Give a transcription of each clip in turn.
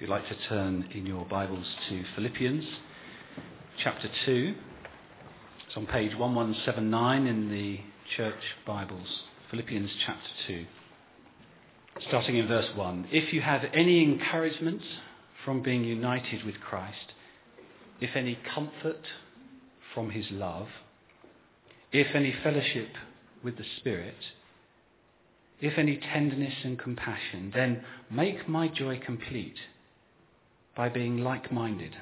If you'd like to turn in your Bibles to Philippians chapter 2, it's on page 1179 in the Church Bibles. Philippians chapter 2, starting in verse 1. If you have any encouragement from being united with Christ, if any comfort from his love, if any fellowship with the Spirit, if any tenderness and compassion, then make my joy complete by being like minded,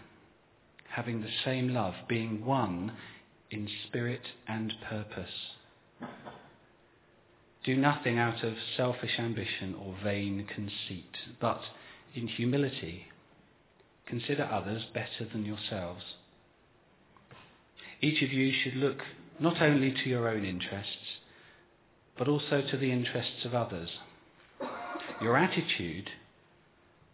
having the same love, being one in spirit and purpose. Do nothing out of selfish ambition or vain conceit, but in humility consider others better than yourselves. Each of you should look not only to your own interests, but also to the interests of others. Your attitude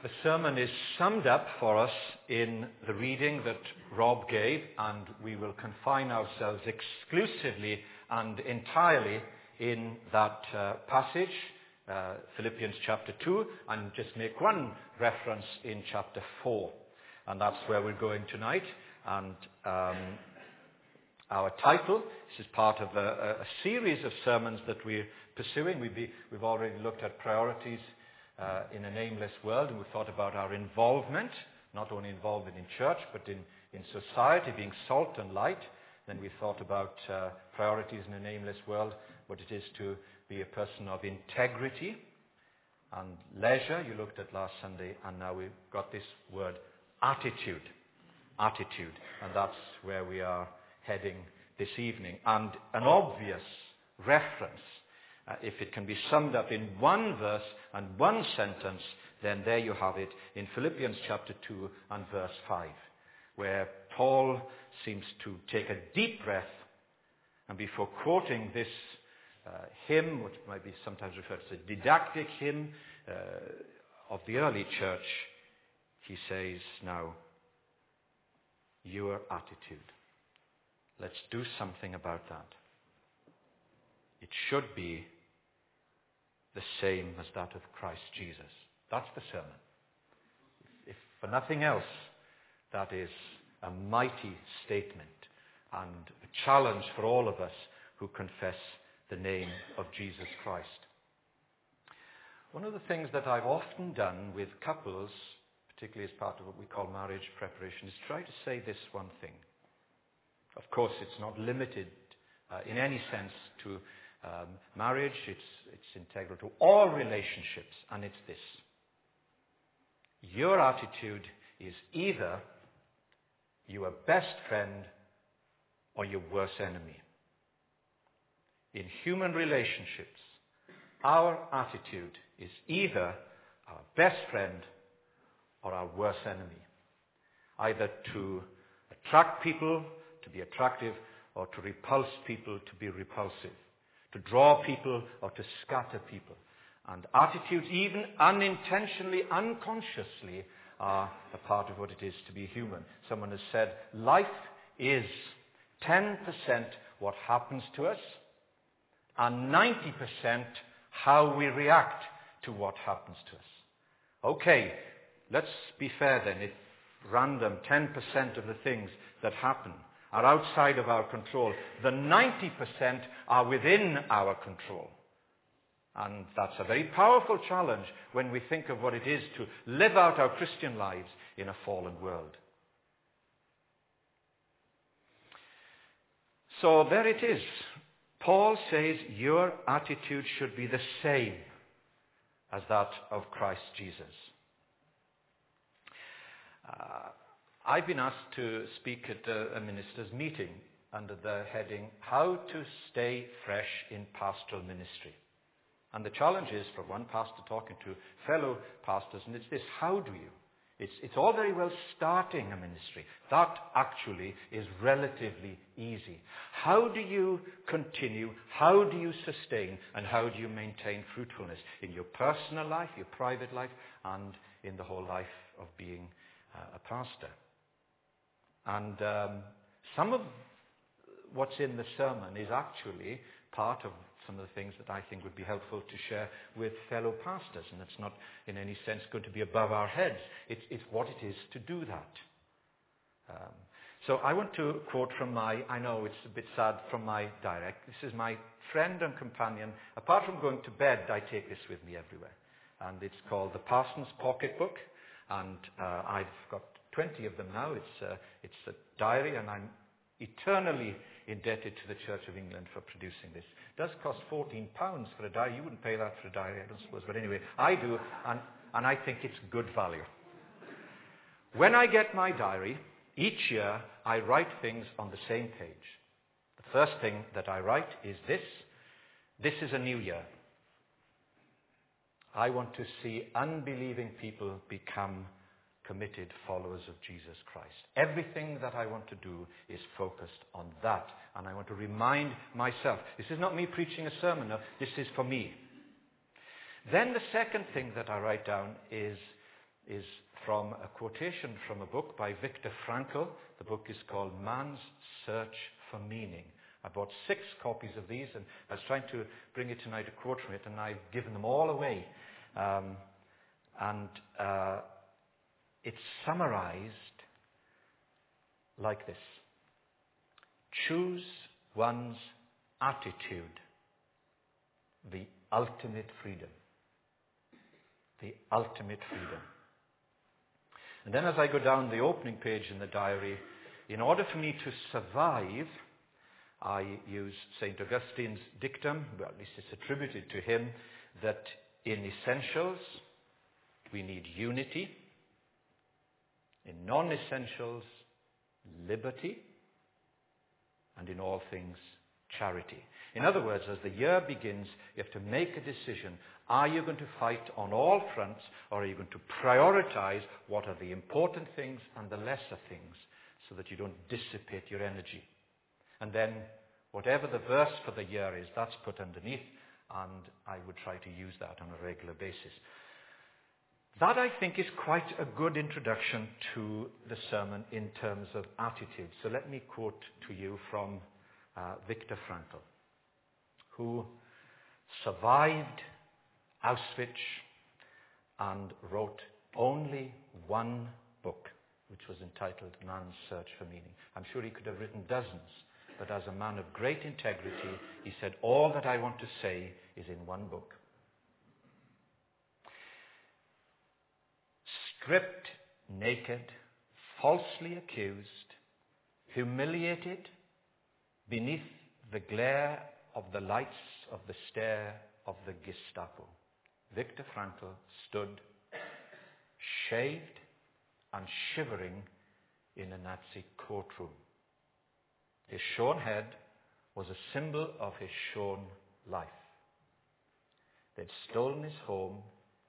The sermon is summed up for us in the reading that Rob gave, and we will confine ourselves exclusively and entirely in that uh, passage, uh, Philippians chapter 2, and just make one reference in chapter 4. And that's where we're going tonight. And um, our title, this is part of a, a, series of sermons that we're pursuing. Be, we've already looked at priorities uh, in an aimless world, and we thought about our involvement, not only involvement in church, but in, in society, being salt and light. Then we thought about uh, priorities in an aimless world, what it is to be a person of integrity and leisure, you looked at last Sunday, and now we've got this word attitude. Attitude. And that's where we are heading this evening. And an obvious reference uh, if it can be summed up in one verse and one sentence, then there you have it in Philippians chapter 2 and verse 5, where Paul seems to take a deep breath and before quoting this uh, hymn, which might be sometimes referred to as a didactic hymn uh, of the early church, he says, Now, your attitude. Let's do something about that. It should be the same as that of Christ Jesus. That's the sermon. If for nothing else, that is a mighty statement and a challenge for all of us who confess the name of Jesus Christ. One of the things that I've often done with couples, particularly as part of what we call marriage preparation, is try to say this one thing. Of course, it's not limited uh, in any sense to um, marriage, it's, it's integral to all relationships, and it's this. Your attitude is either your best friend or your worst enemy. In human relationships, our attitude is either our best friend or our worst enemy. Either to attract people to be attractive or to repulse people to be repulsive to draw people or to scatter people. And attitudes, even unintentionally, unconsciously, are a part of what it is to be human. Someone has said, life is 10% what happens to us and 90% how we react to what happens to us. Okay, let's be fair then. If random 10% of the things that happen are outside of our control. The 90% are within our control. And that's a very powerful challenge when we think of what it is to live out our Christian lives in a fallen world. So there it is. Paul says your attitude should be the same as that of Christ Jesus. Uh, I've been asked to speak at a, minister's meeting under the heading How to Stay Fresh in Pastoral Ministry. And the challenge is for one pastor talking to fellow pastors, and it's this how do you? It's, it's all very well starting a ministry. That actually is relatively easy. How do you continue? How do you sustain? And how do you maintain fruitfulness in your personal life, your private life, and in the whole life of being uh, a pastor? And um, some of what's in the sermon is actually part of some of the things that I think would be helpful to share with fellow pastors. And it's not in any sense going to be above our heads. It's, it's what it is to do that. Um, so I want to quote from my, I know it's a bit sad, from my direct. This is my friend and companion. Apart from going to bed, I take this with me everywhere. And it's called the Parson's Pocket Book. And uh, I've got 20 of them now. It's, uh, it's a diary, and I'm eternally indebted to the Church of England for producing this. It does cost 14 pounds for a diary. You wouldn't pay that for a diary, I don't suppose. But anyway, I do, and, and I think it's good value. When I get my diary, each year I write things on the same page. The first thing that I write is this. This is a new year. I want to see unbelieving people become committed followers of Jesus Christ. Everything that I want to do is focused on that. And I want to remind myself this is not me preaching a sermon, no, this is for me. Then the second thing that I write down is, is from a quotation from a book by Viktor Frankl. The book is called Man's Search for Meaning. I bought six copies of these, and I was trying to bring it tonight a quote from it, and I've given them all away. Um, and uh, it's summarized like this Choose one's attitude, the ultimate freedom. The ultimate freedom. And then as I go down the opening page in the diary, in order for me to survive, I use St. Augustine's dictum, well, at least it's attributed to him, that in essentials we need unity, in non essentials, liberty, and in all things, charity. In other words, as the year begins, you have to make a decision. Are you going to fight on all fronts, or are you going to prioritize what are the important things and the lesser things so that you don't dissipate your energy? And then, whatever the verse for the year is, that's put underneath, and I would try to use that on a regular basis. That, I think, is quite a good introduction to the sermon in terms of attitude. So let me quote to you from uh, Viktor Frankl, who survived Auschwitz and wrote only one book, which was entitled Man's Search for Meaning. I'm sure he could have written dozens, but as a man of great integrity, he said, All that I want to say is in one book. Stripped naked, falsely accused, humiliated beneath the glare of the lights of the stare of the Gestapo. Viktor Frankl stood shaved and shivering in a Nazi courtroom. His shorn head was a symbol of his shorn life. They'd stolen his home,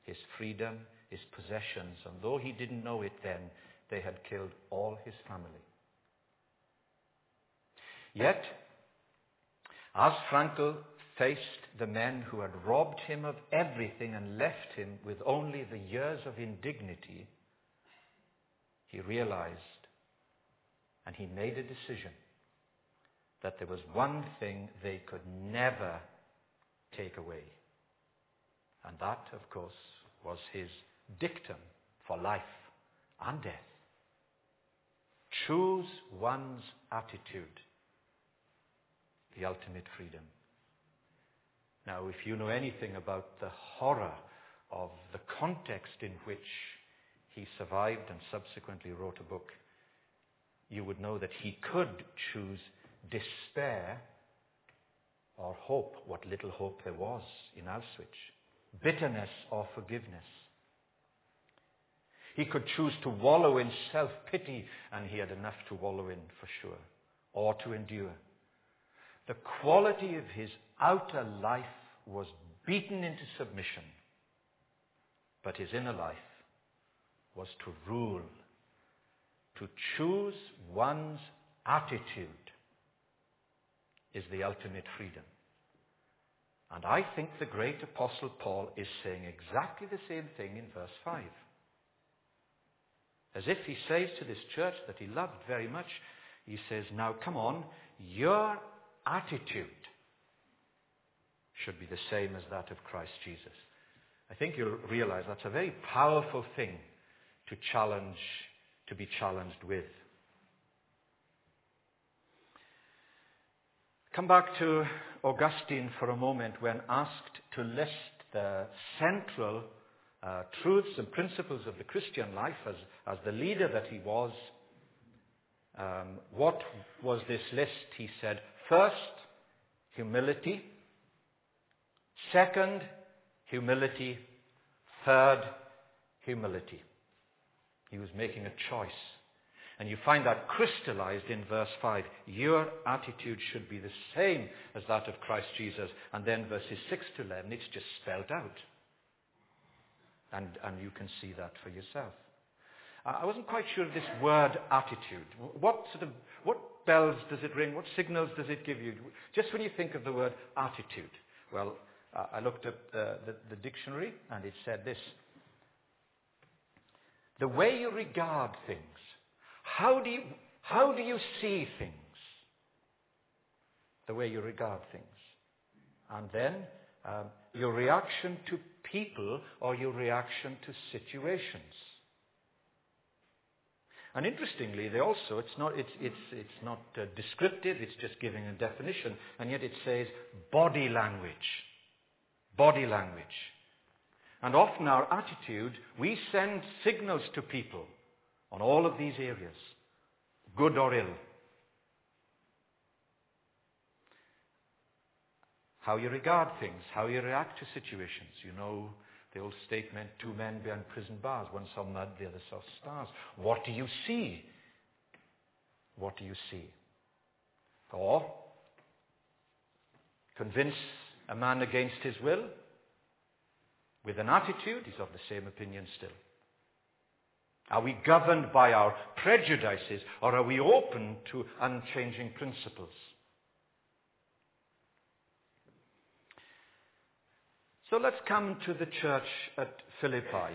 his freedom, his possessions, and though he didn't know it then, they had killed all his family. Yet, as Frankl faced the men who had robbed him of everything and left him with only the years of indignity, he realized and he made a decision that there was one thing they could never take away. And that, of course, was his dictum for life and death. Choose one's attitude, the ultimate freedom. Now, if you know anything about the horror of the context in which he survived and subsequently wrote a book, you would know that he could choose despair or hope, what little hope there was in Auschwitz, bitterness or forgiveness. He could choose to wallow in self pity, and he had enough to wallow in for sure, or to endure. The quality of his outer life was beaten into submission, but his inner life was to rule, to choose one's attitude is the ultimate freedom. And I think the great apostle Paul is saying exactly the same thing in verse 5. As if he says to this church that he loved very much, he says, Now come on, your attitude should be the same as that of Christ Jesus. I think you'll realize that's a very powerful thing to challenge, to be challenged with. Come back to Augustine for a moment when asked to list the central uh, truths and principles of the Christian life as, as the leader that he was. Um, what was this list? He said, first, humility. Second, humility. Third, humility. He was making a choice. And you find that crystallized in verse 5. Your attitude should be the same as that of Christ Jesus. And then verses 6 to 11, it's just spelled out. And, and you can see that for yourself. I wasn't quite sure of this word attitude. What sort of, what bells does it ring? What signals does it give you? Just when you think of the word attitude. Well, uh, I looked at uh, the, the dictionary and it said this. The way you regard things how do you, how do you see things? The way you regard things. And then um, your reaction to people or your reaction to situations. And interestingly, they also, it's not, it's, it's, it's not uh, descriptive, it's just giving a definition, and yet it says body language. Body language. And often our attitude, we send signals to people on all of these areas, good or ill. How you regard things, how you react to situations. You know the old statement, two men behind prison bars, one saw mud, the other saw stars. What do you see? What do you see? Or convince a man against his will with an attitude, he's of the same opinion still. Are we governed by our prejudices or are we open to unchanging principles? So let's come to the church at Philippi.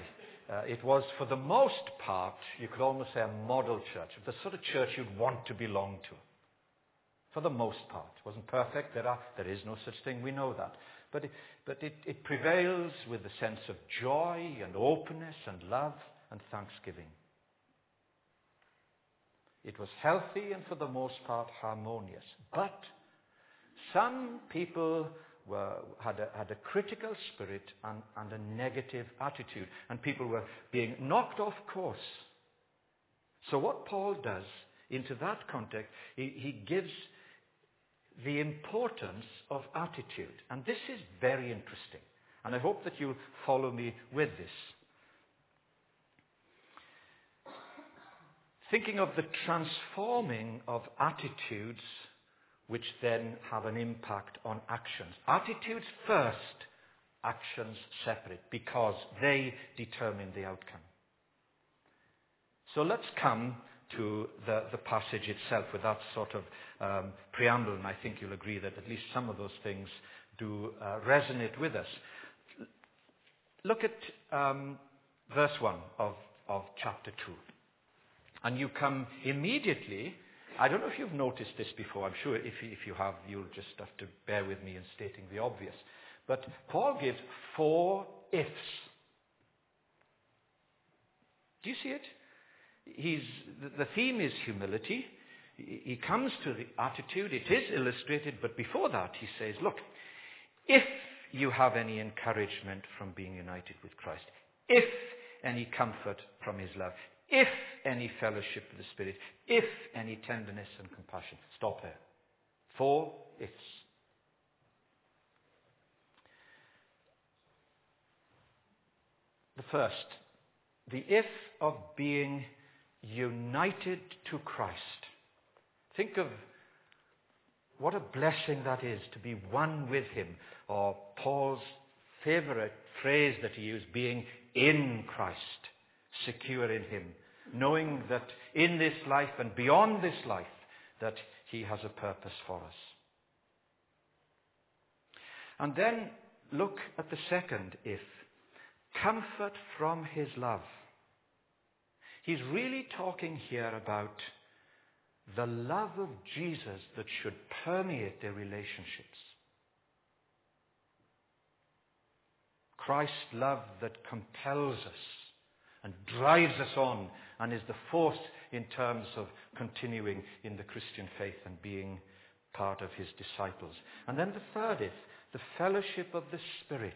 Uh, it was, for the most part, you could almost say a model church, the sort of church you'd want to belong to. For the most part. It wasn't perfect. There, are, there is no such thing. We know that. But, it, but it, it prevails with a sense of joy and openness and love and thanksgiving. It was healthy and for the most part harmonious. But some people were, had, a, had a critical spirit and, and a negative attitude, and people were being knocked off course. So, what Paul does into that context, he, he gives the importance of attitude. And this is very interesting. And I hope that you'll follow me with this. thinking of the transforming of attitudes which then have an impact on actions. Attitudes first, actions separate, because they determine the outcome. So let's come to the, the passage itself with that sort of um, preamble, and I think you'll agree that at least some of those things do uh, resonate with us. Look at um, verse 1 of, of chapter 2. And you come immediately. I don't know if you've noticed this before. I'm sure if, if you have, you'll just have to bear with me in stating the obvious. But Paul gives four ifs. Do you see it? He's, the theme is humility. He comes to the attitude. It is illustrated, but before that he says, look, if you have any encouragement from being united with Christ, if any comfort from his love, if any fellowship of the Spirit, if any tenderness and compassion. Stop there. Four ifs. The first, the if of being united to Christ. Think of what a blessing that is to be one with Him, or Paul's favorite phrase that he used, being in Christ, secure in Him, knowing that in this life and beyond this life, that He has a purpose for us. And then look at the second if comfort from His love. He's really talking here about the love of Jesus that should permeate their relationships. Christ's love that compels us and drives us on and is the force in terms of continuing in the Christian faith and being part of his disciples. And then the third is the fellowship of the Spirit.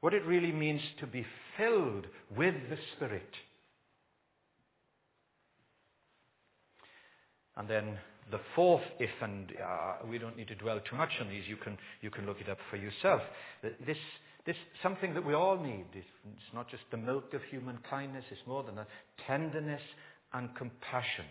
What it really means to be filled with the Spirit. And then the fourth if, and uh, we don't need to dwell too much on these, you can, you can look it up for yourself. This, this something that we all need. It's, not just the milk of human kindness, it's more than that. Tenderness and compassion.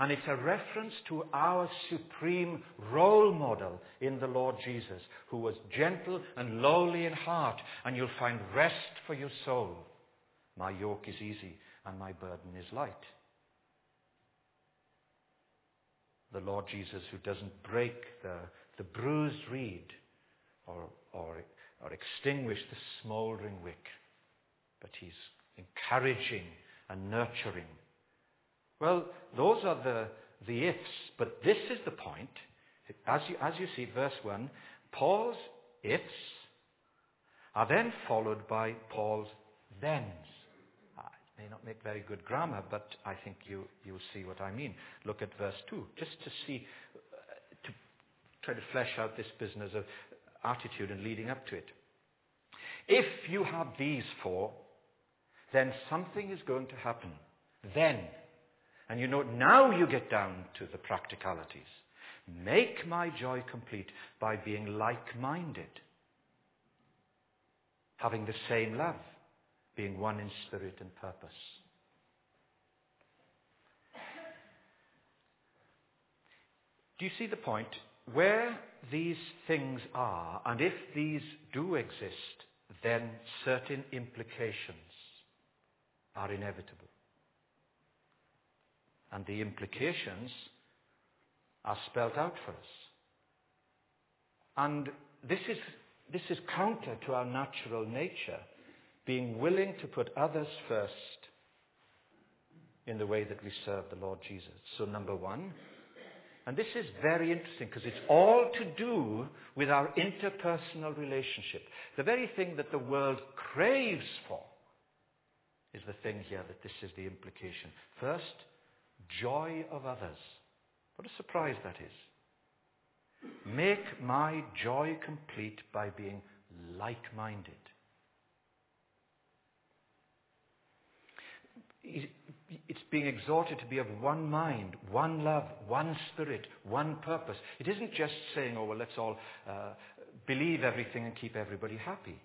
And it's a reference to our supreme role model in the Lord Jesus, who was gentle and lowly in heart, and you'll find rest for your soul. My yoke is easy and my burden is light the Lord Jesus who doesn't break the, the bruised reed or, or, or extinguish the smouldering wick, but he's encouraging and nurturing. Well, those are the, the ifs, but this is the point. As you, as you see, verse 1, Paul's ifs are then followed by Paul's thens may not make very good grammar, but I think you, you'll see what I mean. Look at verse 2, just to see, uh, to try to flesh out this business of attitude and leading up to it. If you have these four, then something is going to happen. Then. And you know, now you get down to the practicalities. Make my joy complete by being like minded, having the same love being one in spirit and purpose. Do you see the point? Where these things are, and if these do exist, then certain implications are inevitable. And the implications are spelled out for us. And this is, this is counter to our natural nature being willing to put others first in the way that we serve the Lord Jesus. So, number one, and this is very interesting because it's all to do with our interpersonal relationship. The very thing that the world craves for is the thing here that this is the implication. First, joy of others. What a surprise that is. Make my joy complete by being like minded. It's being exhorted to be of one mind, one love, one spirit, one purpose. It isn't just saying, oh, well, let's all uh, believe everything and keep everybody happy.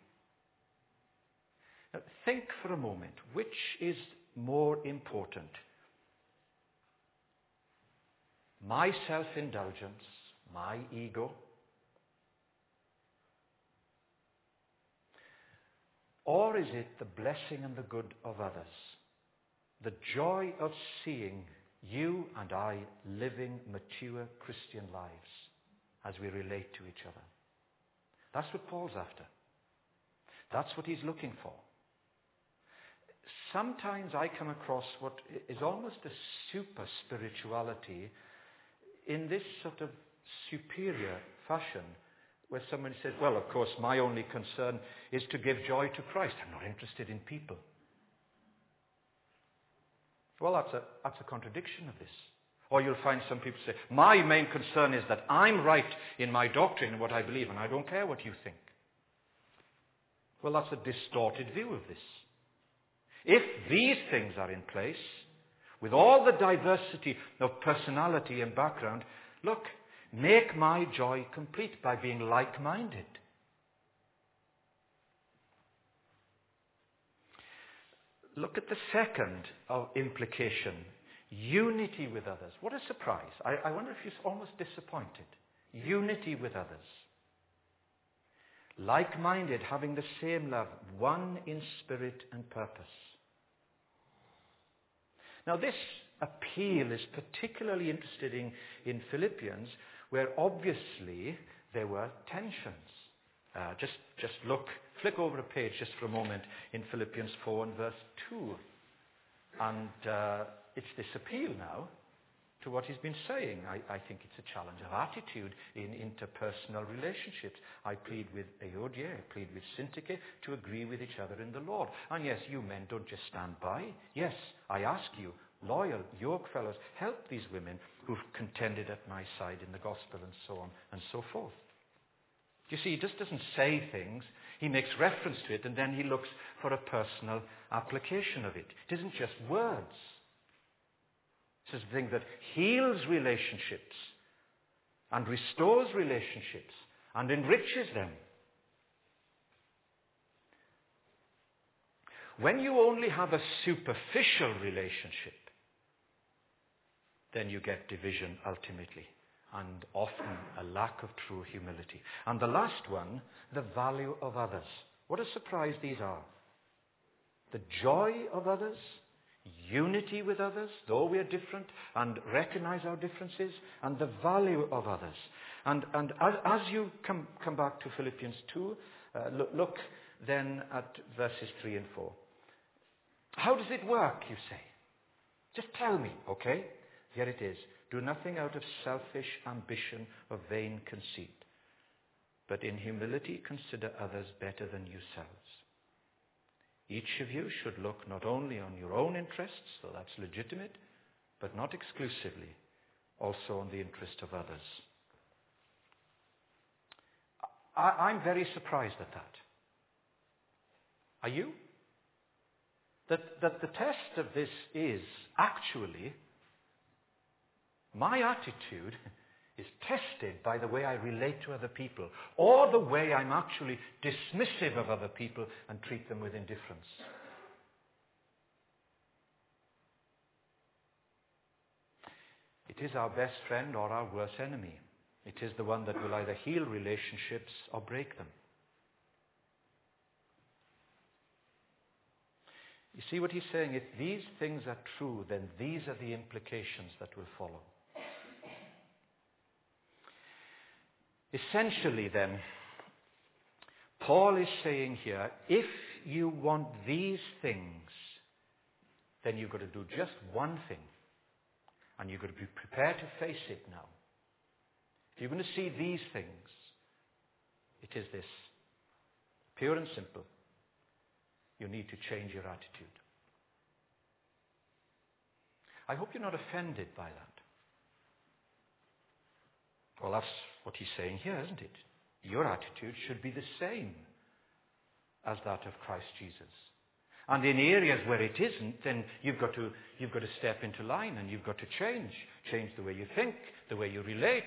Now, think for a moment which is more important? My self indulgence, my ego, or is it the blessing and the good of others? The joy of seeing you and I living mature Christian lives as we relate to each other. That's what Paul's after. That's what he's looking for. Sometimes I come across what is almost a super spirituality in this sort of superior fashion where someone says, well, of course, my only concern is to give joy to Christ. I'm not interested in people. Well, that's a, that's a contradiction of this. Or you'll find some people say, my main concern is that I'm right in my doctrine and what I believe, and I don't care what you think. Well, that's a distorted view of this. If these things are in place, with all the diversity of personality and background, Look, make my joy complete by being like minded. Look at the second of implication unity with others. What a surprise. I, I wonder if you're almost disappointed. Unity with others. Like minded, having the same love, one in spirit and purpose. Now, this appeal is particularly interesting in Philippians, where obviously there were tensions. Uh, just, just look, flick over a page just for a moment in Philippians 4 and verse 2. And uh, it's this appeal now to what he's been saying. I, I, think it's a challenge of attitude in interpersonal relationships. I plead with Euodia, I plead with Syntyche to agree with each other in the Lord. And yes, you men don't just stand by. Yes, I ask you, loyal York fellows, help these women who've contended at my side in the gospel and so on and so forth. You see, he just doesn't say things. He makes reference to it and then he looks for a personal application of it. It isn't just words. This is the thing that heals relationships and restores relationships and enriches them. When you only have a superficial relationship, then you get division ultimately and often a lack of true humility. And the last one, the value of others. What a surprise these are. The joy of others, unity with others, though we are different, and recognize our differences, and the value of others. And, and as, as you come, come back to Philippians 2, uh, look, look then at verses 3 and 4. How does it work, you say? Just tell me, okay? Here it is. Do nothing out of selfish ambition or vain conceit, but in humility consider others better than yourselves. Each of you should look not only on your own interests, though that's legitimate, but not exclusively, also on the interest of others. I, am very surprised at that. Are you? That, that the test of this is actually my attitude is tested by the way I relate to other people or the way I'm actually dismissive of other people and treat them with indifference. It is our best friend or our worst enemy. It is the one that will either heal relationships or break them. You see what he's saying? If these things are true, then these are the implications that will follow. Essentially, then, Paul is saying here if you want these things, then you've got to do just one thing. And you've got to be prepared to face it now. If you're going to see these things, it is this pure and simple. You need to change your attitude. I hope you're not offended by that. Well, that's what he's saying here, isn't it? Your attitude should be the same as that of Christ Jesus. And in areas where it isn't, then you've got to, you've got to step into line and you've got to change. Change the way you think, the way you relate,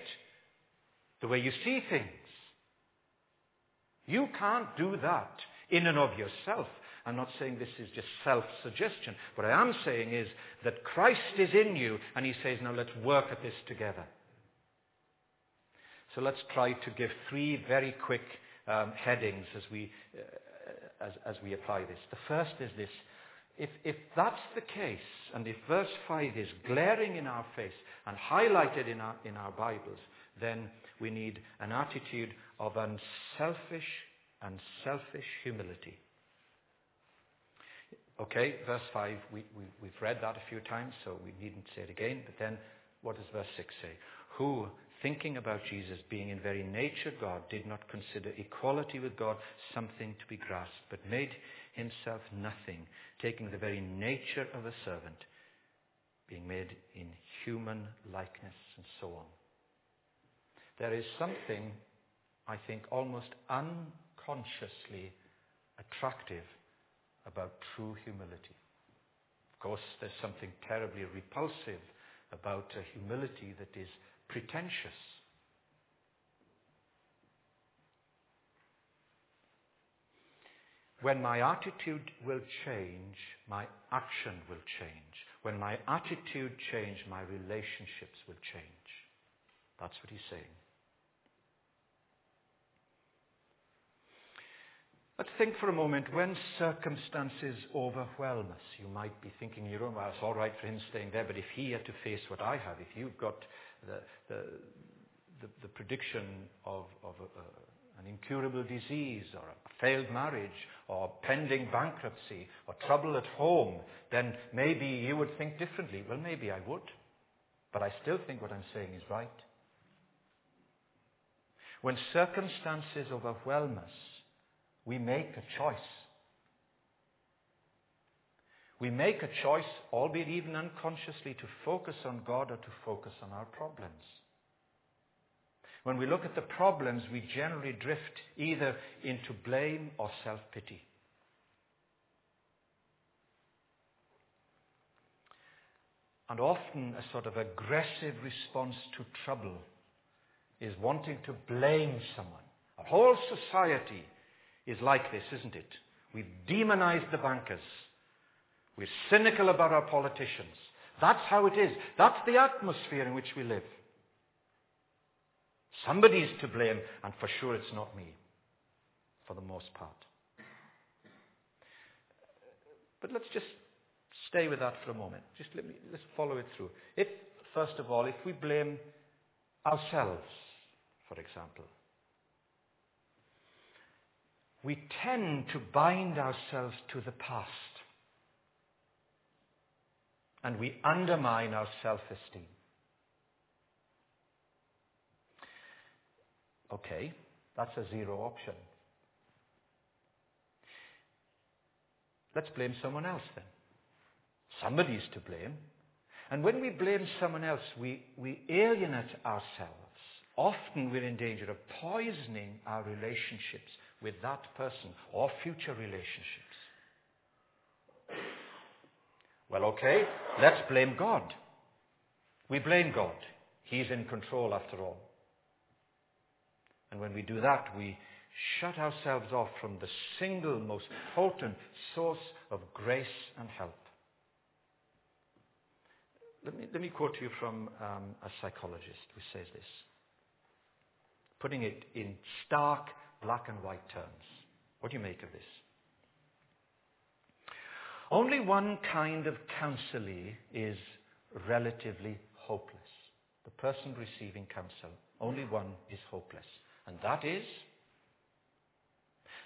the way you see things. You can't do that in and of yourself. I'm not saying this is just self-suggestion. What I am saying is that Christ is in you and he says, now let's work at this together. So let's try to give three very quick um, headings as we, uh, as, as we apply this. The first is this. If, if that's the case, and if verse 5 is glaring in our face and highlighted in our, in our Bibles, then we need an attitude of unselfish and selfish humility. Okay, verse 5, we, we, we've read that a few times, so we needn't say it again. But then, what does verse 6 say? Who, thinking about Jesus being in very nature God, did not consider equality with God something to be grasped, but made himself nothing, taking the very nature of a servant, being made in human likeness, and so on. There is something, I think, almost unconsciously attractive about true humility. Of course, there's something terribly repulsive about a humility that is pretentious. When my attitude will change, my action will change. When my attitude change, my relationships will change. That's what he's saying. Let's think for a moment when circumstances overwhelm us. You might be thinking, you know, well, it's all right for him staying there, but if he had to face what I have, if you've got the, the, the, the prediction of, of a, an incurable disease or a failed marriage or pending bankruptcy or trouble at home, then maybe you would think differently. Well, maybe I would. But I still think what I'm saying is right. When circumstances overwhelm us, we make a choice. We make a choice, albeit even unconsciously, to focus on God or to focus on our problems. When we look at the problems, we generally drift either into blame or self pity. And often a sort of aggressive response to trouble is wanting to blame someone. Our whole society is like this, isn't it? We've demonized the bankers. We're cynical about our politicians. That's how it is. That's the atmosphere in which we live. Somebody's to blame, and for sure it's not me, for the most part. But let's just stay with that for a moment. Just let me let's follow it through. If, first of all, if we blame ourselves, for example, we tend to bind ourselves to the past. And we undermine our self esteem. Okay, that's a zero option. Let's blame someone else then. Somebody's to blame. And when we blame someone else, we, we alienate ourselves. Often we're in danger of poisoning our relationships with that person or future relationships. Well, okay, let's blame God. We blame God. He's in control after all. And when we do that, we shut ourselves off from the single most potent source of grace and help. Let me, let me quote you from um, a psychologist who says this, putting it in stark black and white terms. What do you make of this? Only one kind of counselee is relatively hopeless. The person receiving counsel. Only one is hopeless. And that is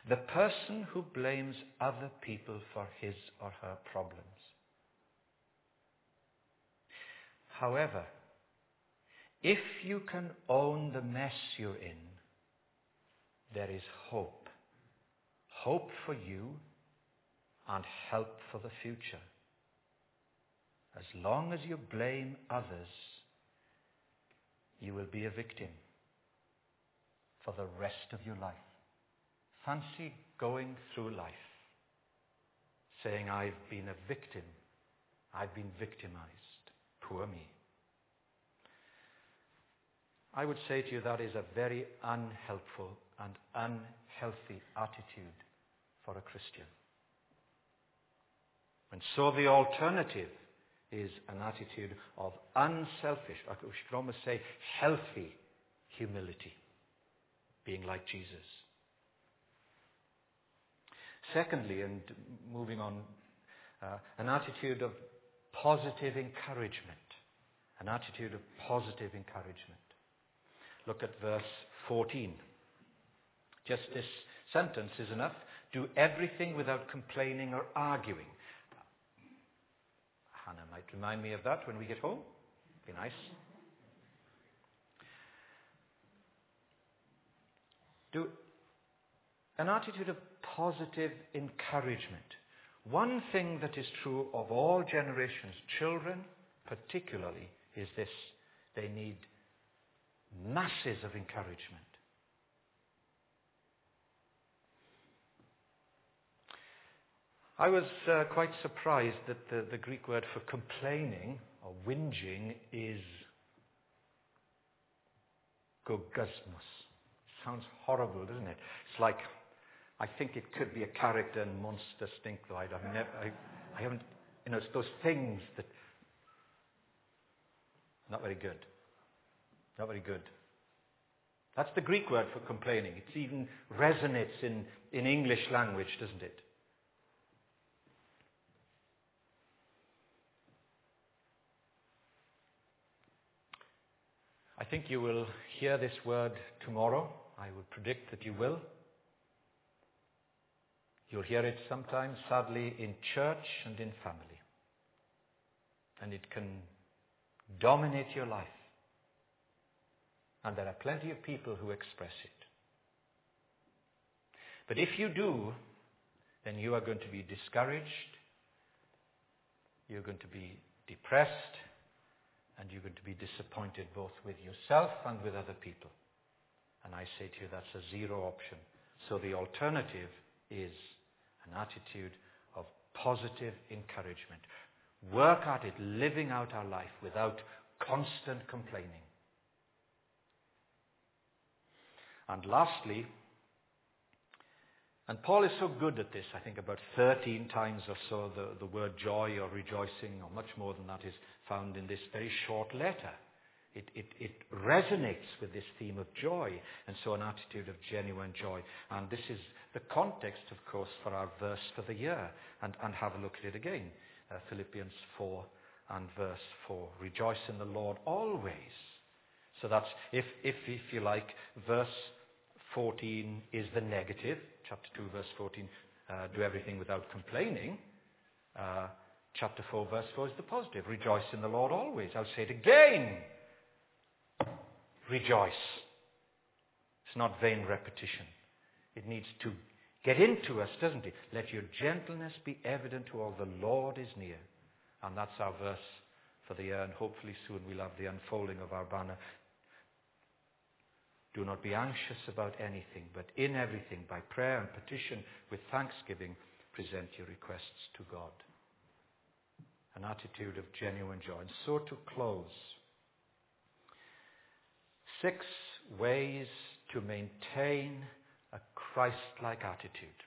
the person who blames other people for his or her problems. However, if you can own the mess you're in, there is hope. Hope for you and help for the future. As long as you blame others, you will be a victim for the rest of your life. Fancy going through life saying, I've been a victim, I've been victimized, poor me. I would say to you that is a very unhelpful and unhealthy attitude for a Christian. And so the alternative is an attitude of unselfish, we should almost say healthy humility, being like Jesus. Secondly, and moving on, uh, an attitude of positive encouragement. An attitude of positive encouragement. Look at verse 14. Just this sentence is enough. Do everything without complaining or arguing. Hannah might remind me of that when we get home. Be nice. Do an attitude of positive encouragement. One thing that is true of all generations, children particularly, is this they need masses of encouragement. I was uh, quite surprised that the, the, Greek word for complaining or whinging is gogusmus. Sounds horrible, doesn't it? It's like, I think it could be a character in Monster Stink, though I've never, I, I haven't, you know, it's those things that, not very good. Not very good. That's the Greek word for complaining. It even resonates in, in English language, doesn't it? Think you will hear this word tomorrow. I would predict that you will. You'll hear it sometimes, sadly, in church and in family. And it can dominate your life. And there are plenty of people who express it. But if you do, then you are going to be discouraged, you're going to be depressed, and you're going to be disappointed both with yourself and with other people. And I say to you, that's a zero option. So the alternative is an attitude of positive encouragement. Work at it, living out our life without constant complaining. And lastly, and Paul is so good at this, I think about 13 times or so the, the word joy or rejoicing, or much more than that, is found in this very short letter. It, it, it, resonates with this theme of joy, and so an attitude of genuine joy. And this is the context, of course, for our verse for the year. And, and have a look at it again. Uh, Philippians 4 and verse 4. Rejoice in the Lord always. So that's, if, if, if you like, verse 14 is the negative, chapter 2, verse 14, uh, do everything without complaining. Uh, chapter 4, verse 4 is the positive. Rejoice in the Lord always. I'll say it again. Rejoice. It's not vain repetition. It needs to get into us, doesn't it? Let your gentleness be evident to all. The Lord is near. And that's our verse for the year, and hopefully soon we'll have the unfolding of our banner. Do not be anxious about anything, but in everything, by prayer and petition, with thanksgiving, present your requests to God. An attitude of genuine joy. And so to close, six ways to maintain a Christ-like attitude.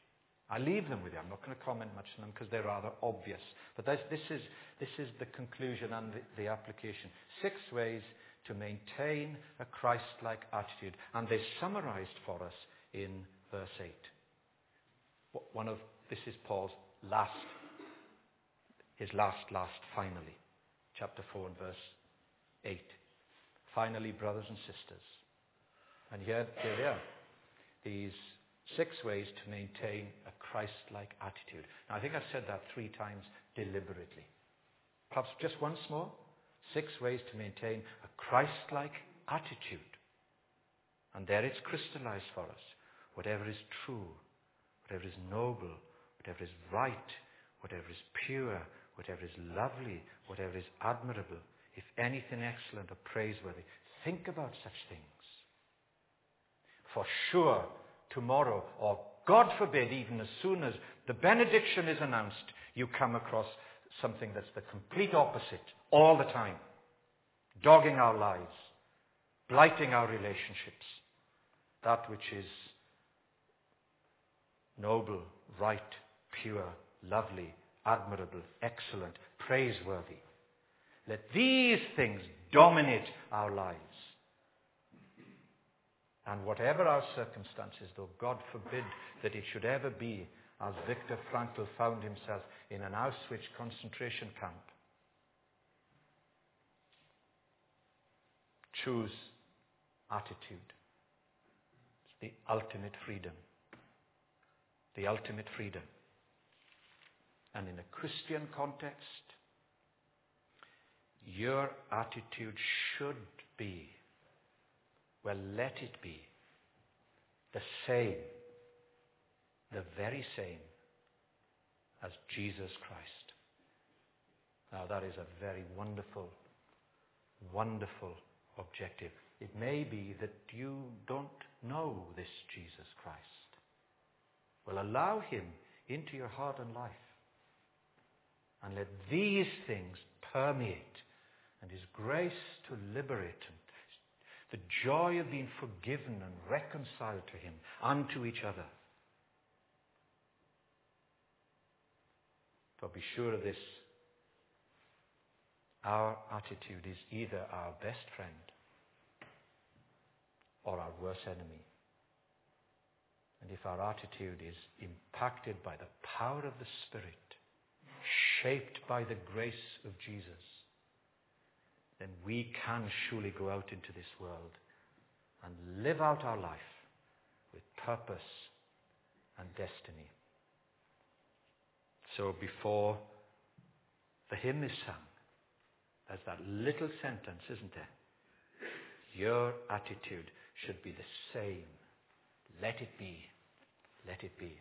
I leave them with you. I'm not going to comment much on them because they're rather obvious. But this, is, this is the conclusion and the, the application. Six ways to maintain a Christ-like attitude. And they're summarized for us in verse 8. One of, this is Paul's last, his last, last, finally. Chapter 4 and verse 8. Finally, brothers and sisters. And here, here they are. These six ways to maintain a Christ-like attitude. Now, I think I've said that three times deliberately. Perhaps just once more. Six ways to maintain a Christ-like attitude. And there it's crystallized for us. Whatever is true, whatever is noble, whatever is right, whatever is pure, whatever is lovely, whatever is admirable, if anything excellent or praiseworthy, think about such things. For sure, tomorrow, or God forbid, even as soon as the benediction is announced, you come across something that's the complete opposite all the time, dogging our lives, blighting our relationships, that which is noble, right, pure, lovely, admirable, excellent, praiseworthy. Let these things dominate our lives. And whatever our circumstances, though God forbid that it should ever be as Viktor Frankl found himself in an Auschwitz concentration camp, choose attitude. It's the ultimate freedom. The ultimate freedom. And in a Christian context, your attitude should be, well, let it be, the same, the very same as Jesus Christ. Now, that is a very wonderful, wonderful objective. It may be that you don't know this Jesus Christ. Well, allow him into your heart and life. And let these things permeate and His grace to liberate and the joy of being forgiven and reconciled to Him and to each other. But be sure of this our attitude is either our best friend or our worst enemy. And if our attitude is impacted by the power of the Spirit, shaped by the grace of Jesus, then we can surely go out into this world and live out our life with purpose and destiny. So before the hymn is sung, there's that little sentence, isn't there? Your attitude should be the same. Let it be. Let it be.